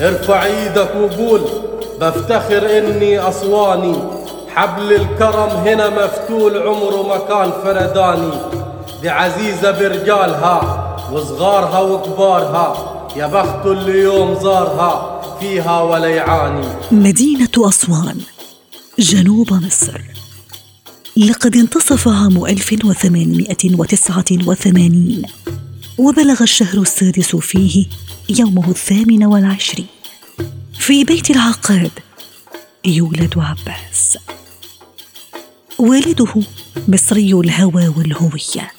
ارفع إيدك وقول بفتخر اني اسواني حبل الكرم هنا مفتول عمره ما كان فرداني. دي عزيزة برجالها وصغارها وكبارها يا بخت اللي يوم زارها فيها ولا يعاني مدينة أسوان جنوب مصر. لقد انتصف عام 1889 وبلغ الشهر السادس فيه يومه الثامن والعشرين. في بيت العقاد يولد عباس. والده مصري الهوى والهوية.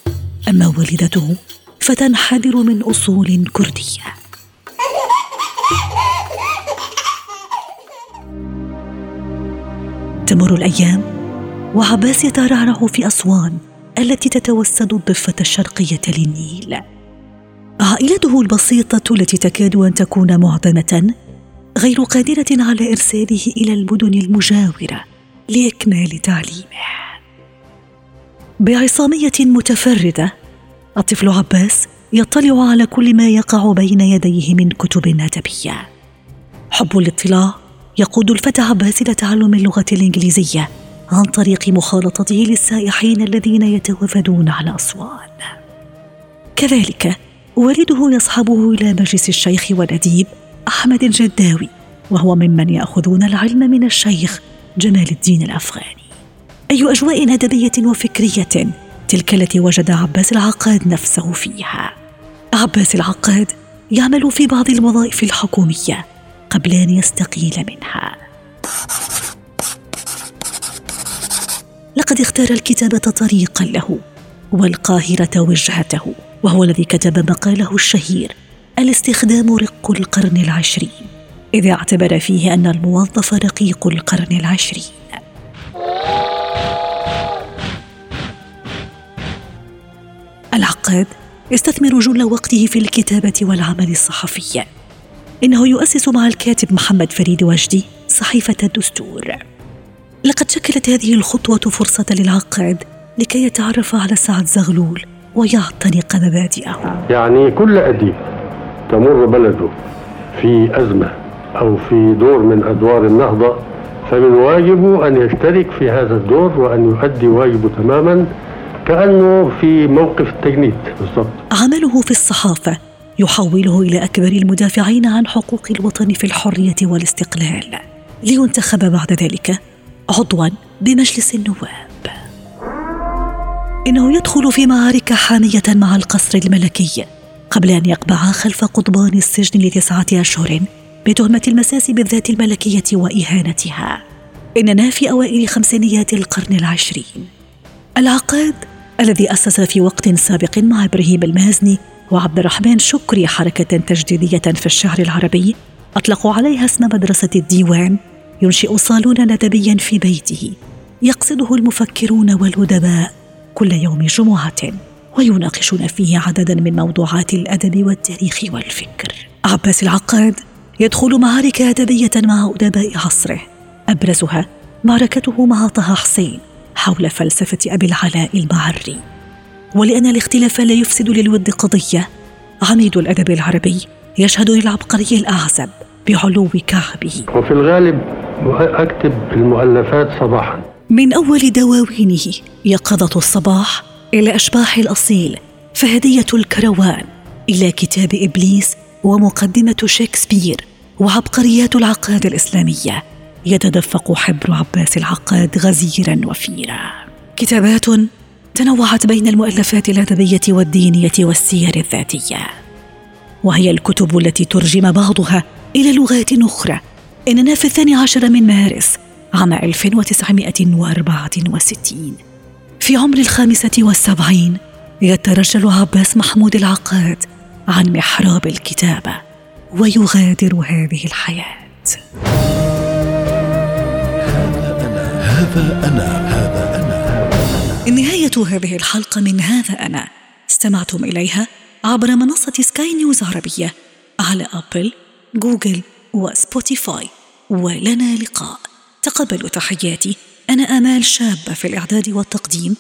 أما والدته فتنحدر من أصول كردية. تمر الأيام وعباس يترعرع في أسوان التي تتوسد الضفة الشرقية للنيل. عائلته البسيطة التي تكاد أن تكون معدمة غير قادرة على إرساله إلى المدن المجاورة لإكمال تعليمه بعصامية متفردة الطفل عباس يطلع على كل ما يقع بين يديه من كتب أدبية. حب الاطلاع يقود الفتى عباس إلى تعلم اللغة الإنجليزية عن طريق مخالطته للسائحين الذين يتوافدون على أسوان كذلك والده يصحبه إلى مجلس الشيخ والأديب أحمد الجداوي وهو ممن يأخذون العلم من الشيخ جمال الدين الأفغاني. أي أجواء أدبية وفكرية تلك التي وجد عباس العقاد نفسه فيها؟ عباس العقاد يعمل في بعض الوظائف الحكومية قبل أن يستقيل منها. لقد اختار الكتابة طريقا له والقاهرة وجهته وهو الذي كتب مقاله الشهير الاستخدام رق القرن العشرين إذ اعتبر فيه أن الموظف رقيق القرن العشرين. العقاد يستثمر جل وقته في الكتابة والعمل الصحفي. إنه يؤسس مع الكاتب محمد فريد وجدي صحيفة الدستور. لقد شكلت هذه الخطوة فرصة للعقاد لكي يتعرف على سعد زغلول ويعتنق مبادئه يعني كل أديب تمر بلده في أزمة أو في دور من أدوار النهضة فمن واجبه أن يشترك في هذا الدور وأن يؤدي واجبه تماما كأنه في موقف التجنيد بالضبط. عمله في الصحافة يحوله إلى أكبر المدافعين عن حقوق الوطن في الحرية والاستقلال. لينتخب بعد ذلك عضوا بمجلس النواب. إنه يدخل في معارك حامية مع القصر الملكي. قبل أن يقبع خلف قضبان السجن لتسعة أشهر بتهمة المساس بالذات الملكية وإهانتها. إننا في أوائل خمسينيات القرن العشرين. العقاد الذي أسس في وقت سابق مع إبراهيم المازني وعبد الرحمن شكري حركة تجديدية في الشعر العربي أطلقوا عليها اسم مدرسة الديوان ينشئ صالونا أدبيا في بيته يقصده المفكرون والأدباء كل يوم جمعة. ويناقشون فيه عددا من موضوعات الأدب والتاريخ والفكر. عباس العقاد يدخل معارك أدبية مع أدباء عصره. أبرزها معركته مع طه حسين حول فلسفة أبي العلاء المعري ولأن الاختلاف لا يفسد للود قضية عميد الأدب العربي يشهد للعبقري الأعزب بعلو كعبه. وفي الغالب أكتب المؤلفات صباحا. من أول دواوينه يقظة الصباح إلى أشباح الأصيل فهدية الكروان إلى كتاب إبليس ومقدمة شكسبير وعبقريات العقاد الإسلامية يتدفق حبر عباس العقاد غزيرا وفيرا. كتابات تنوعت بين المؤلفات الأدبية والدينية والسير الذاتية وهي الكتب التي ترجم بعضها إلى لغات أخرى. اننا في الثاني عشر من مارس عام 1964 في عمر الخامسة والسبعين يترجل عباس محمود العقاد عن محراب الكتابة ويغادر هذه الحياة. هذا أنا هذا أنا. نهاية هذه الحلقة من هذا أنا استمعتم إليها عبر منصة سكاي نيوز عربية على أبل جوجل وسبوتيفاي ولنا لقاء. تقبلوا تحياتي. أنا آمال شابة في الإعداد والتقديم.